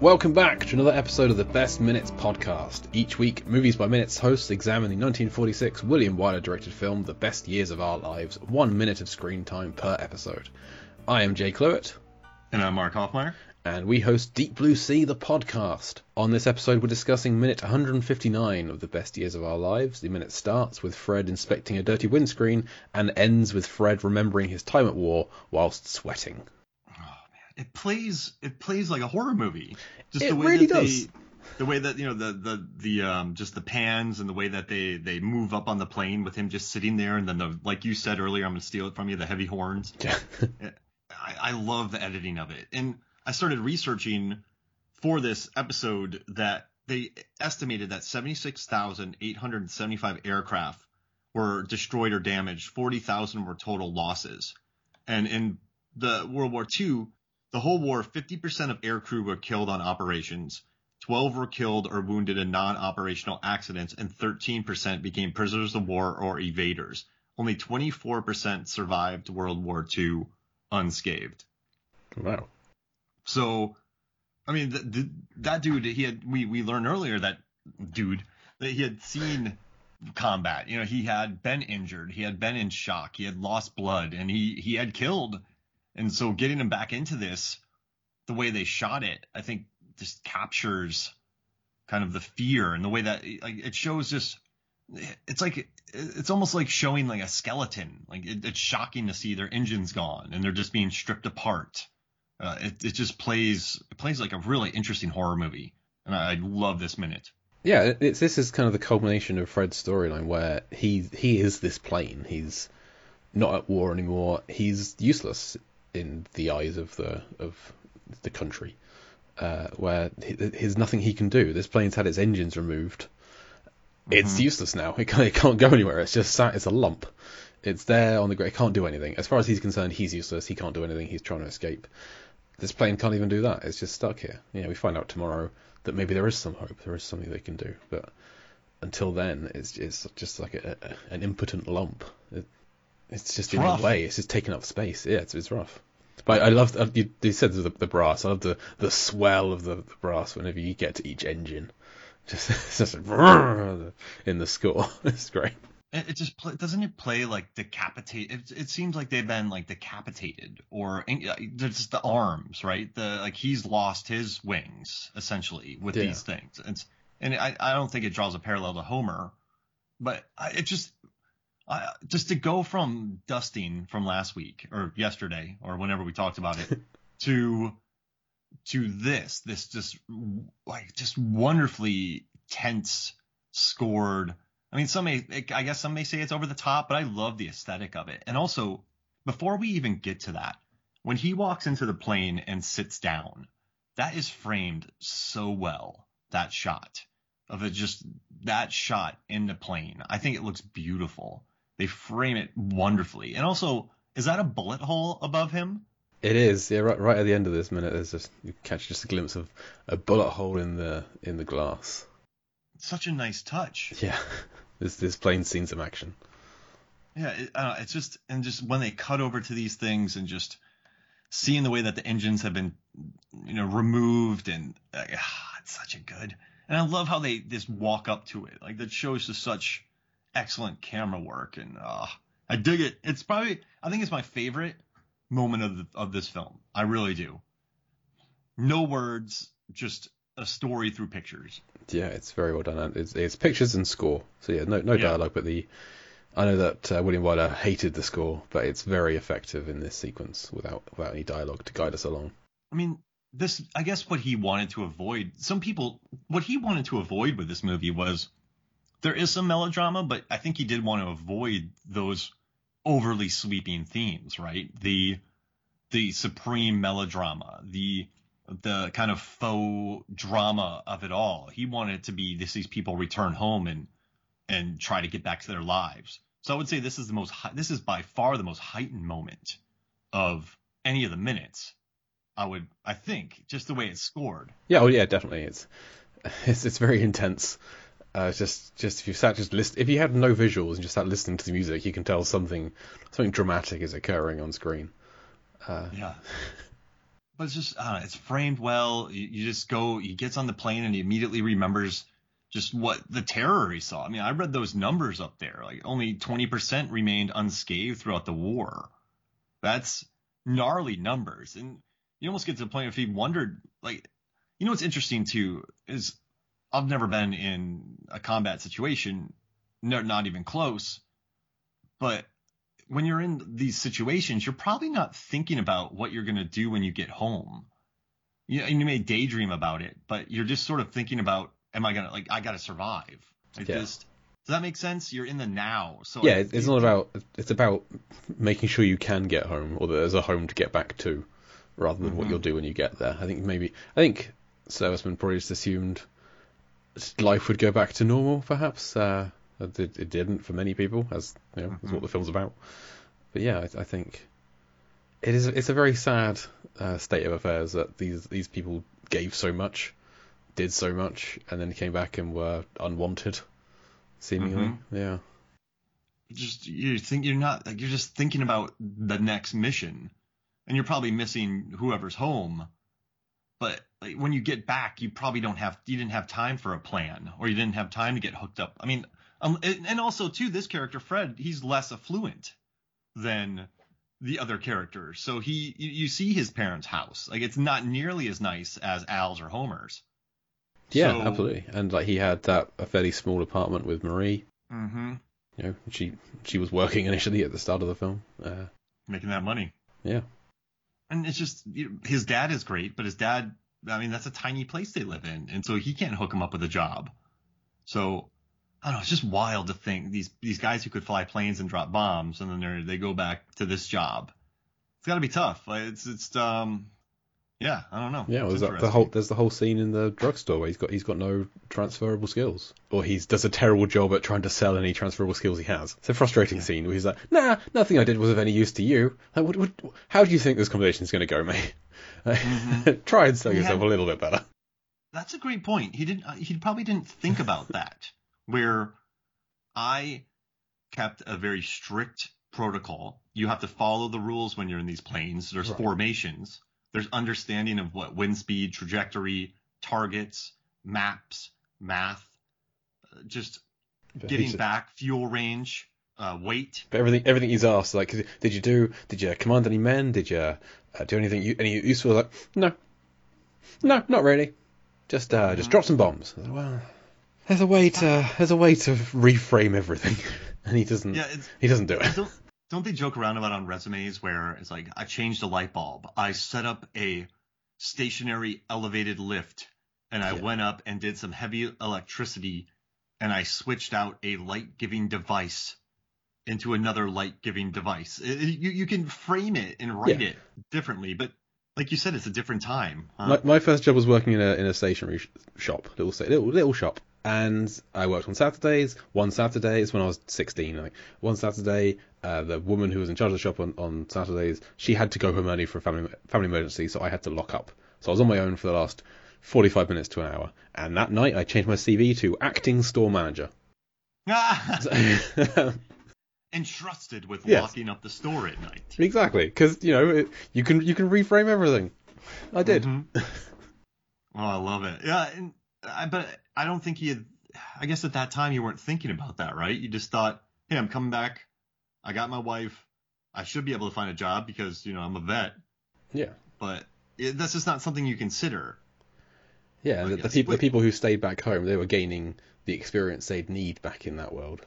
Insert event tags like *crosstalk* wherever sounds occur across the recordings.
Welcome back to another episode of the Best Minutes podcast. Each week, Movies by Minutes hosts examine the 1946 William Wyler directed film The Best Years of Our Lives, one minute of screen time per episode. I am Jay Cluett. And I'm Mark Hoffmeyer. And we host Deep Blue Sea, the podcast. On this episode, we're discussing minute 159 of The Best Years of Our Lives. The minute starts with Fred inspecting a dirty windscreen and ends with Fred remembering his time at war whilst sweating it plays it plays like a horror movie. Just it the way really that does. They, the way that you know the the the um just the pans and the way that they they move up on the plane with him just sitting there and then the like you said earlier I'm gonna steal it from you the heavy horns. Yeah. *laughs* I, I love the editing of it and I started researching for this episode that they estimated that 76,875 aircraft were destroyed or damaged. 40,000 were total losses. And in the World War II, the whole war, 50% of aircrew were killed on operations, 12 were killed or wounded in non-operational accidents, and 13% became prisoners of war or evaders. Only 24% survived World War II unscathed. Wow. So, I mean, the, the, that dude, he had we we learned earlier that dude that he had seen combat. You know, he had been injured, he had been in shock, he had lost blood, and he he had killed and so getting them back into this, the way they shot it, I think just captures kind of the fear and the way that like it shows just it's like it's almost like showing like a skeleton. Like it, it's shocking to see their engines gone and they're just being stripped apart. Uh, it, it just plays it plays like a really interesting horror movie, and I, I love this minute. Yeah, it's this is kind of the culmination of Fred's storyline where he he is this plane. He's not at war anymore. He's useless in the eyes of the of the country, uh, where he, there's nothing he can do. This plane's had its engines removed. Mm-hmm. It's useless now. It can't, it can't go anywhere. It's just sat. It's a lump. It's there on the ground. It can't do anything. As far as he's concerned, he's useless. He can't do anything. He's trying to escape. This plane can't even do that. It's just stuck here. You know, we find out tomorrow that maybe there is some hope. There is something they can do. But until then, it's it's just like a, a, an impotent lump. It, it's just it's in rough. the way. It's just taking up space. Yeah, it's, it's rough. But I love uh, you, you said the, the brass. I love the, the swell of the, the brass whenever you get to each engine. Just, *laughs* just in the score. *laughs* It's great. It, just play, doesn't it play like decapitate? It, it seems like they've been like decapitated or just the arms, right? The like he's lost his wings essentially with yeah. these things. It's, and I, I don't think it draws a parallel to Homer, but I, it just uh, just to go from dusting from last week or yesterday or whenever we talked about it *laughs* to to this this just like just wonderfully tense scored. I mean some may i guess some may say it's over the top but i love the aesthetic of it. And also before we even get to that when he walks into the plane and sits down that is framed so well that shot of it just that shot in the plane. I think it looks beautiful they frame it wonderfully. And also, is that a bullet hole above him? It is. Yeah, right, right at the end of this minute, there's just you catch just a glimpse of a bullet hole in the in the glass. Such a nice touch. Yeah, *laughs* this this plane scene some action. Yeah, it, uh, it's just and just when they cut over to these things and just seeing the way that the engines have been, you know, removed and uh, it's such a good. And I love how they just walk up to it. Like that shows just such excellent camera work, and uh, I dig it. It's probably I think it's my favorite moment of the, of this film. I really do. No words, just a story through pictures. Yeah, it's very well done. It's, it's pictures and score. So yeah, no no yeah. dialogue, but the I know that uh, William Wyler hated the score, but it's very effective in this sequence without without any dialogue to guide us along. I mean, this I guess what he wanted to avoid. Some people what he wanted to avoid with this movie was there is some melodrama, but I think he did want to avoid those overly sweeping themes, right? The the supreme melodrama, the the kind of faux drama of it all. He wanted it to be this these people return home and and try to get back to their lives. So I would say this is the most this is by far the most heightened moment of any of the minutes. I would I think just the way it's scored. Yeah, oh yeah, definitely. It's *laughs* it's it's very intense. Uh, just just if you sat just list if you had no visuals and just sat listening to the music, you can tell something something dramatic is occurring on screen. Uh, yeah. but it's just it's framed well. You, you just go, he gets on the plane and he immediately remembers just what the terror he saw. I mean, I read those numbers up there. Like only 20% remained unscathed throughout the war. That's gnarly numbers. And you almost get to the point if he wondered, like, you know what's interesting too is I've never been in a combat situation, no, not even close. But when you're in these situations, you're probably not thinking about what you're going to do when you get home. You, you may daydream about it, but you're just sort of thinking about, am I gonna like I gotta survive? Like Yeah. just does that make sense? You're in the now. So Yeah, it's, it's not about. It's about making sure you can get home, or that there's a home to get back to, rather than what Mhm. you'll do when you get there. I think maybe. I think servicemen probably just assumed life would go back to normal. Perhaps uh, it, it didn't for many people, as you know, is what the film's about. But yeah, I, I think it is. It's a very sad uh, state of affairs that these these people gave so much, did so much, and then came back and were unwanted, seemingly. Mhm. Yeah. just you think you're not like you're just thinking about the next mission and you're probably missing whoever's home but like, when you get back you probably don't have you didn't have time for a plan or you didn't have time to get hooked up i mean um, and and also too this character fred he's less affluent than the other characters so he you, you see his parents house like it's not nearly as nice as al's or homer's Yeah, So- absolutely. And like he had that a fairly small apartment with Marie. mm-hmm. You know, she she was working initially at the start of the film. Uh, making that money yeah, And it's just you know, his dad is great, but his dad, I mean, that's a tiny place they live in, and so he can't hook him up with a job. So I don't know. It's just wild to think these these guys who could fly planes and drop bombs, and then they they go back to this job. It's got to be tough. It's it's um, yeah, I don't know. yeah. There's that, the whole there's the whole scene in the drugstore where he's got he's got no transferable skills, or he does a terrible job at trying to sell any transferable skills he has. It's a frustrating scene where he's like, Nah, nothing I did was of any use to you. Like, what, what, how do you think this conversation is going to go, mate? *laughs* Mhm. *laughs* Try and sell yourself a little bit better. That's a great point. He didn't. uh, He probably didn't think about *laughs* that. Where I kept a very strict protocol. You have to follow the rules when you're in these planes. There's Right. formations. There's understanding of what wind speed, trajectory, targets, maps, math, uh, just But getting back, fuel range, uh, weight. But everything, everything he's asked, like, did you do, did you command any men? Did you uh, do anything, any useful? Like, no, no, not really. Just, uh, just Mhm. drop some bombs. Well, there's a way to, there's a way to reframe everything, *laughs* and he doesn't, Yeah, he doesn't do it. Don't they joke around about on resumes where it's like I changed a light bulb, I set up a stationary elevated lift, and I Yeah. went up and did some heavy electricity, and I switched out a light giving device into another light giving device. It- you you can frame it and write Yeah. it differently, but like you said, it's a different time. huh? My, my first job was working in a in a stationery sh- shop, little little little shop, and I worked on Saturdays. One Saturday is when I was 16. I think one Saturday, uh, the woman who was in charge of the shop on, on Saturdays, she had to go home early for a family family emergency, so I had to lock up. So I was on my own for the last 45 minutes to an hour, and that night I changed my CV to acting store manager. So- *laughs* Entrusted with Yes. locking up the store at night. exactly, because you know it, you can you can reframe everything. I did. *laughs* Mhm. Oh, I love it. Yeah, and I but I don't think you. I guess at that time you weren't thinking about that, right? You just thought, "Hey, I'm coming back. I got my wife. I should be able to find a job because you know I'm a vet." Yeah. But it, that's just not something you consider. Yeah, the, the people the people who stayed back home, they were gaining the experience they'd need back in that world,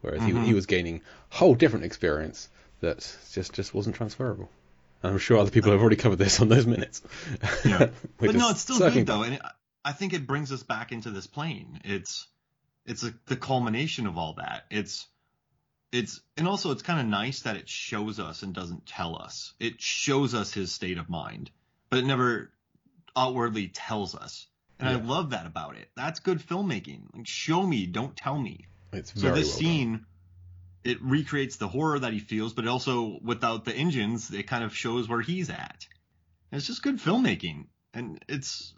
whereas Mhm. he, he was gaining a whole different experience that just just wasn't transferable. And I'm sure other people have already covered this on those minutes. Yeah. *laughs* But no, it's still good though, and I think it brings us back into this plane. It's it's a, the culmination of all that. It's it's and also it's kind of nice that it shows us and doesn't tell us. It shows us his state of mind, but it never outwardly tells us. And I love that about it. That's good filmmaking. Like show me, don't tell me. It's So this well scene, it recreates the horror that he feels, but also without the engines, it kind of shows where he's at. And it's just good filmmaking, and it's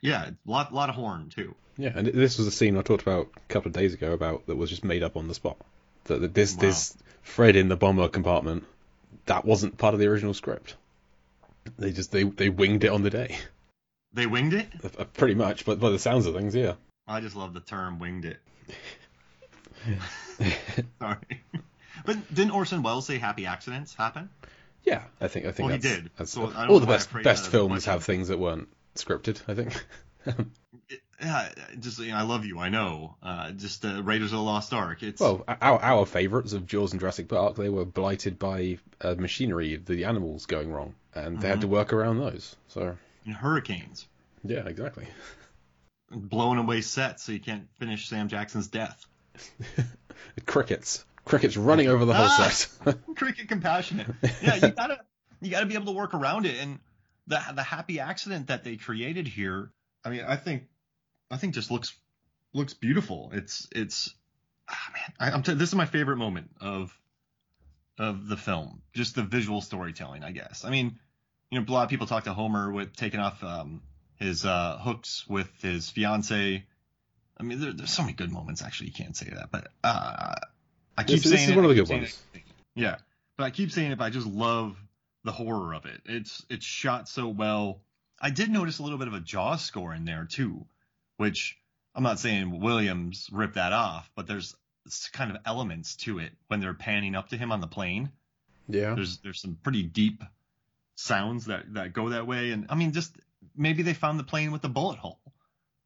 yeah, a lot lot of horn too. Yeah, and this was a scene I talked about a couple of days ago about that was just made up on the spot. That, that this Wow. this Fred in the bomber compartment that wasn't part of the original script. They just they they winged it on the day, They winged it. Uh, pretty much. But by the sounds of things, yeah. I just love the term "winged it." *laughs* *laughs* Sorry, but didn't Orson Welles say happy accidents happen? Yeah, I think I think Well, he did. That's, So all the best best that as a films have things that weren't scripted. I think. *laughs* Yeah, just you know, I love you. I know. Uh, just uh, Raiders of the Lost Ark. It's well, our our favourites of Jaws and Jurassic Park, they were blighted by uh, machinery, the animals going wrong, and they had to work around those. So and hurricanes yeah, exactly. blowing away sets so you can't finish Sam Jackson's death. *laughs* Crickets, crickets running over the whole Ah! set. *laughs* Cricket compassionate. Yeah, you gotta you gotta be able to work around it, and the the happy accident that they created here. I mean, I think I think just looks looks beautiful. It's it's ah, man. I, I'm t- this is my favorite moment of of the film. Just the visual storytelling, I guess. I mean, you know, a lot of people talk to Homer with taking off um, his uh, hooks with his fiance. I mean, there, there's so many good moments. Actually, you can't say that, but uh, I keep This- this is it, one of the good ones. it. Yeah, but I keep saying it. But I just love the horror of it. It's it's shot so well. I did notice a little bit of a jaw score in there too, which I'm not saying Williams ripped that off, but there's kind of elements to it when they're panning up to him on the plane. yeah, There's there's some pretty deep sounds that that go that way, and I mean just maybe they found the plane with the bullet hole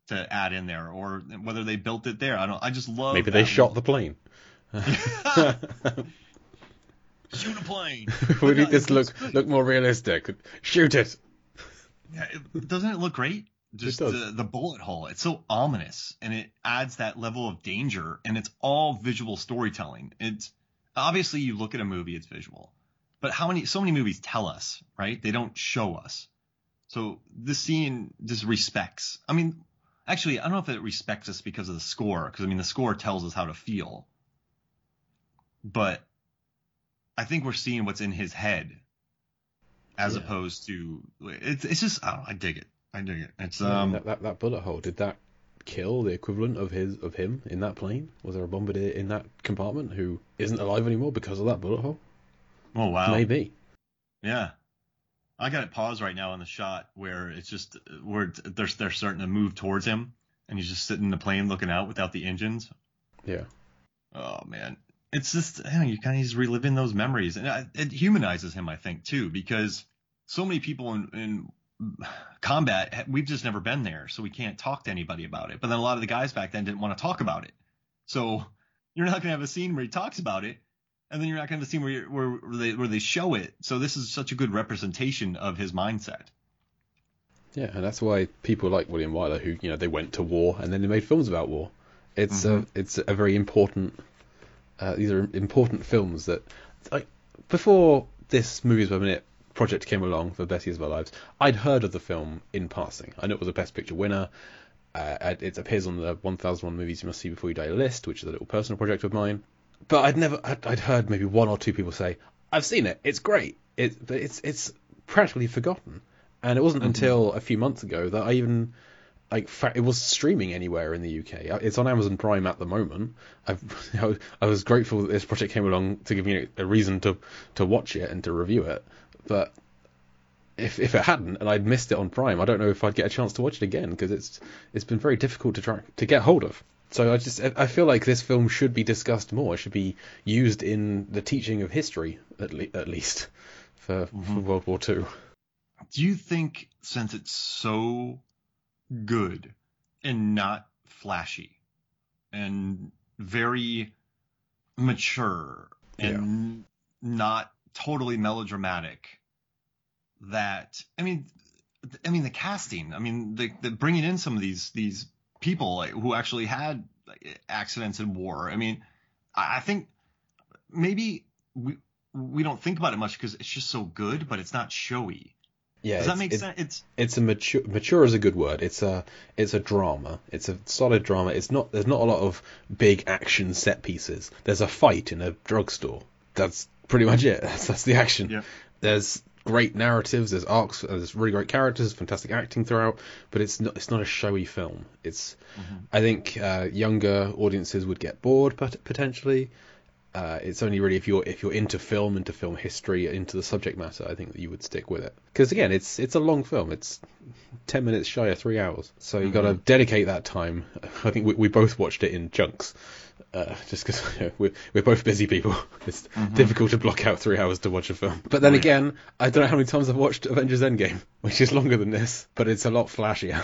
to add in there, or whether they built it there. I don't. I just love. maybe they shot the plane. *laughs* *laughs* *laughs* shoot a plane. we But need no, this look good. look more realistic. Shoot it. Yeah, it, doesn't it look great? Just the, the bullet hole. It's so ominous and it adds that level of danger and it's all visual storytelling. It's obviously you look at a movie, it's visual. But how many so many movies tell us, right? They don't show us. So this scene just respects. I mean, actually, I don't know if it respects us because of the score, because I mean the score tells us how to feel. But I think we're seeing what's in his head as Yeah. opposed to it's it's just I don't I dig it. I dig it. It's Yeah, um that, that that bullet hole did that kill the equivalent of his of him in that plane? Was there a bombardier in that compartment who isn't alive anymore because of that bullet hole? oh wow Maybe. yeah. I got it paused right now on the shot where it's just where they're they're starting to move towards him and he's just sitting in the plane looking out without the engines. Yeah. Oh man, it's just you, know, you kind of just reliving those memories, and I- it humanizes him, I think, too, because so many people in, in combat we've just never been there, so we can't talk to anybody about it. But then a lot of the guys back then didn't want to talk about it, so you're not gonna have a scene where he talks about it, and then you're not gonna have a scene where where, where they where they show it. So this is such a good representation of his mindset. Yeah, and that's why people like William Wyler, who you know they went to war and then they made films about war. It's a mm-hmm. it's a very important. Uh, these are important films that, like, before this movies per minute project came along for Best Years of Our Lives, I'd heard of the film in passing. I know it was a Best Picture winner. Uh, it appears on the 1001 movies you must see before you die list, which is a little personal project of mine. But I'd never, I'd, I'd heard maybe one or two people say, "I've seen it. It's great." It, but it's it's practically forgotten. And it wasn't until a few months ago that I even like it was streaming anywhere in the UK. Uh, It's on Amazon Prime at the moment. I've, *laughs* I was grateful that this project came along to give me a reason to to watch it and to review it. But if if it hadn't and I'd missed it on Prime, I don't know if I'd get a chance to watch it again because it's it's been very difficult to try to get hold of. So I just I I feel like this film should be discussed more. It should be used in the teaching of history at, le- at least for, for World War Two. Do you think since it's so good and not flashy and very mature and not totally melodramatic that I mean I mean the casting I mean the, the bringing in some of these these people like, who actually had accidents in war I mean I, I think maybe we we don't think about it much because it's just so good but it's not showy Yeah, does that make sense it's it's a mature mature is a good word. It's a it's a drama. It's a solid drama. It's not there's not a lot of big action set pieces. There's a fight in a drugstore. That's pretty much it. *laughs* That's, that's the action. Yeah. there's great narratives. There's arcs. There's really great characters fantastic acting throughout but it's not it's not a showy film. It's i think uh, younger audiences would get bored pot- potentially Uh, it's only really if you're if you're into film, into film history, into the subject matter, I think that you would stick with it. Because again, it's it's a long film. It's ten minutes shy of three hours, so you mm-hmm. got to dedicate that time. *laughs* I think we, we both watched it in chunks, uh, just because *laughs* you know, we're we're both busy people. *laughs* It's mm-hmm. difficult to block out three hours to watch a film. But then again, I don't know how many times I've watched Avengers Endgame, which is longer than this, but it's a lot flashier.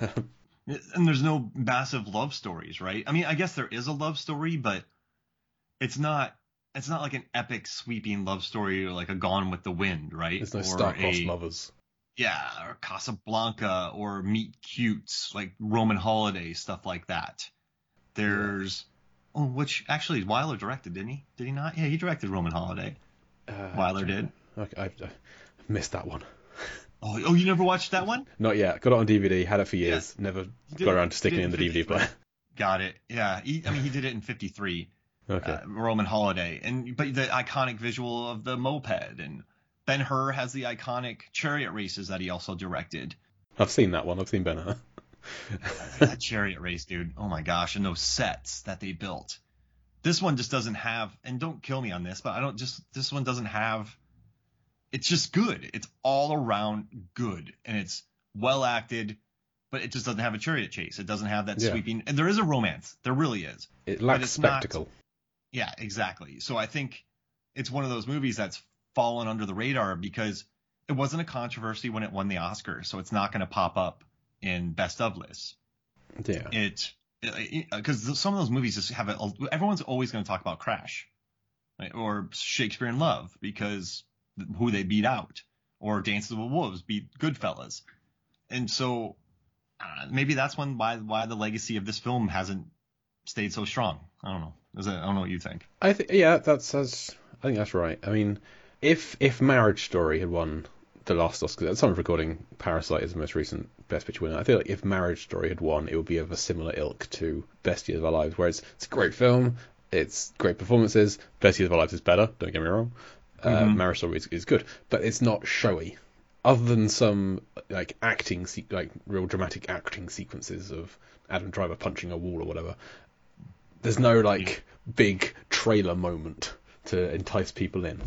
and there's no massive love stories, right? I mean, I guess there is a love story, but it's not it's not like an epic sweeping love story or like a Gone with the Wind, right? There's no star-crossed lovers. Yeah, or Casablanca or Meet Cutes, like Roman Holiday stuff like that. There's oh, which actually Wyler directed, didn't he? Did he not? Yeah, he directed Roman Holiday. Uh, Wyler did. Okay, I, I missed that one. *laughs* Oh, oh, you never watched that one? Not yet. Got it on DVD. Had it for years. Yeah. Never got around to sticking it in the DVD player. Got it. Yeah. He, I mean, he *laughs* did it in '53. Okay. Uh, Roman Holiday, and but the iconic visual of the moped, and Ben Hur has the iconic chariot races that he also directed. I've seen that one. I've seen Ben Hur. *laughs* that chariot race, dude. Oh my gosh, and those sets that they built. This one just doesn't have, and don't kill me on this, but I don't just this one doesn't have. It's just good. It's all around good, and it's well acted, but it just doesn't have a chariot chase. It doesn't have that yeah. sweeping. And there is a romance. There really is. It lacks spectacle. Not, yeah, exactly. So I think it's one of those movies that's fallen under the radar because it wasn't a controversy when it won the Oscar, so it's not going to pop up in best of lists. Yeah. It because some of those movies just have it. Everyone's always going to talk about Crash, right? or Shakespeare in Love because who they beat out, or Dances with Wolves beat Goodfellas, and so uh, maybe that's one why why the legacy of this film hasn't stayed so strong. I don't know. Is it? I don't know what you think. I think yeah, that's, that's I think that's right. I mean, if if Marriage Story had won the last Oscar, at time of recording, Parasite is the most recent Best Picture winner. I feel like if Marriage Story had won, it would be of a similar ilk to Best Years of Our Lives, where it's, it's a great film, it's great performances. Best Years of Our Lives is better. Don't get me wrong. Uh, mm-hmm. Marriage Story is, is good, but it's not showy. Other than some like acting, like real dramatic acting sequences of Adam Driver punching a wall or whatever, there's no like big trailer moment to entice people in.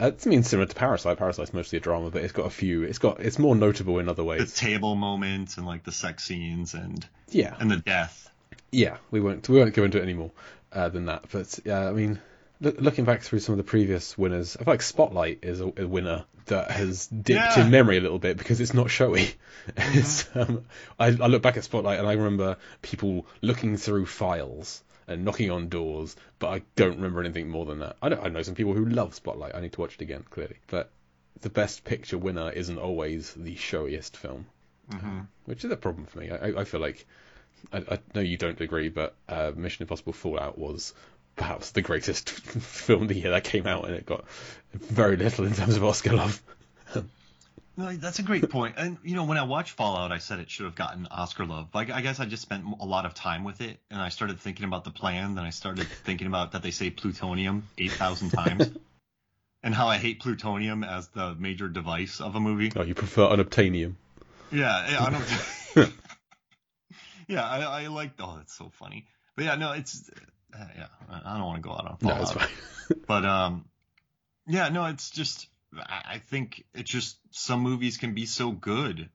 Uh, it means similar to Parasite. Parasite's mostly a drama, but it's got a few. It's got it's more notable in other ways. The table moments and like the sex scenes and yeah, and the death. Yeah, we won't we won't go into it any more uh, than that. But yeah, I mean, look, looking back through some of the previous winners, I feel like Spotlight is a, a winner that has dipped yeah. in memory a little bit because it's not showy. *laughs* Mm-hmm. um, I, I look back at Spotlight and I remember people looking through files and knocking on doors, but I don't remember anything more than that. I, I know some people who love Spotlight. I need to watch it again, clearly. But the best picture winner isn't always the showiest film, mm-hmm. which is a problem for me. I, I feel like I, I, know you don't agree, but uh, Mission Impossible Fallout was perhaps the greatest *laughs* film of the year that came out, and it got very little in terms of Oscar love. *laughs* No, that's a great point. And you know, when I watched Fallout, I said it should have gotten Oscar love. Like, I guess I just spent a lot of time with it, and I started thinking about the plan. Then I started *laughs* thinking about that they say plutonium eight thousand times, and how I hate plutonium as the major device of a movie. Oh, you prefer unobtainium? Yeah, yeah, I don't. yeah, I, I like. Oh, that's so funny. But yeah, no, it's. Uh, yeah, I don't want to go out on Fallout. No, it's fine. *laughs* but um, yeah, no, it's just I think it's just some movies can be so good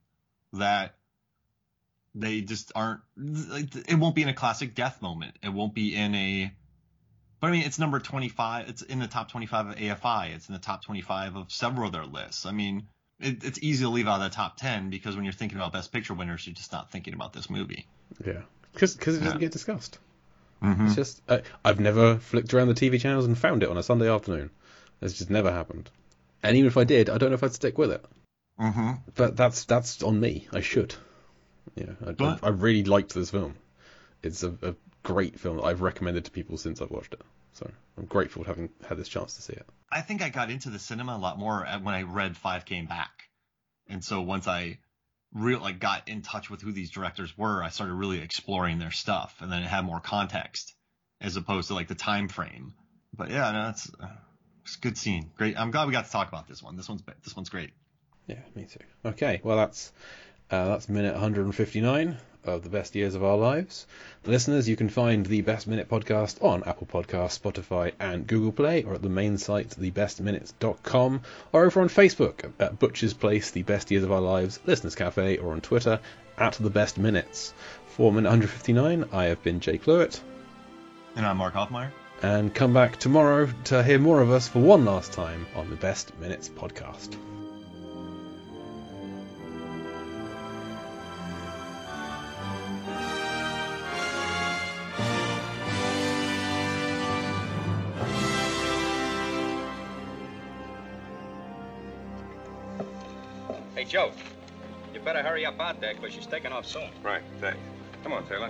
that they just aren't. It won't be in a classic death moment. It won't be in a. But I mean, it's number 25. It's in the top 25 of AFI. It's in the top 25 of several of their lists. I mean, it, it's easy to leave out of the top 10 because when you're thinking about Best Picture winners, you're just not thinking about this movie. Yeah, because it doesn't yeah. get discussed. Mm-hmm. It's just uh, I've never flicked around the TV channels and found it on a Sunday afternoon. It's just never happened. And even if I did, I don't know if I'd stick with it. Mm-hmm. But that's that's on me. I should. Yeah, I, I, I really liked this film. It's a, a, great film that I've recommended to people since I've watched it. So I'm grateful for having had this chance to see it. I think I got into the cinema a lot more when I read Five Came Back, and so once I real like got in touch with who these directors were, I started really exploring their stuff, and then it had more context as opposed to like the time frame. But yeah, no, it's it's a good scene. Great. I'm glad we got to talk about this one. This one's this one's great. Yeah, me too. Okay, well that's uh, that's minute 159. Of the best years of our lives. Listeners, you can find the Best Minute podcast on Apple Podcasts, Spotify, and Google Play, or at the main site, thebestminutes.com, or over on Facebook at Butch's Place, The Best Years of Our Lives, Listeners Cafe, or on Twitter at The Best Minutes. For minute 159, I have been Jake Lewitt. And I'm Mark Hoffmeyer. And come back tomorrow to hear more of us for one last time on the Best Minutes podcast. There because she's taking off soon. Right, thanks. Come on, Taylor.